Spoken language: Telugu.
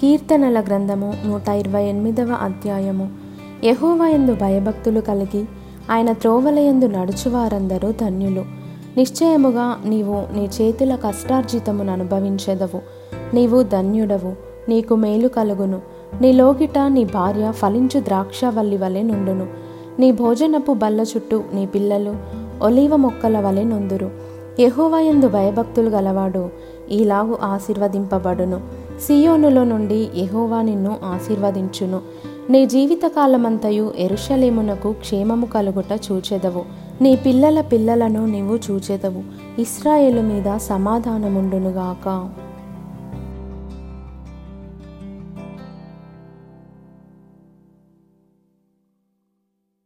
కీర్తనల గ్రంథము నూట ఇరవై ఎనిమిదవ అధ్యాయము యహోవయందు భయభక్తులు కలిగి ఆయన త్రోవలయందు నడుచువారందరూ ధన్యులు. నిశ్చయముగా నీవు నీ చేతుల కష్టార్జితమును అనుభవించెదవు. నీవు ధన్యుడవు నీకు మేలు కలుగును. నీ లోగిట నీ భార్య ఫలించు ద్రాక్షవల్లి వలె నుండును. నీ భోజనపు బల్ల చుట్టూ నీ పిల్లలు ఒలీవ మొక్కల వలె నొందురు. యహోవయందు భయభక్తులు గలవాడు ఈలాగు ఆశీర్వదింపబడును. సియోనులో నుండి ఎహోవా నిన్ను ఆశీర్వదించును. నీ జీవితకాలమంతయు ఎరుషలేమునకు క్షేమము కలుగుట చూచెదవు. నీ పిల్లల పిల్లలను నీవు చూచెదవు. ఇస్రాయేలు మీద సమాధానముండునుగాక.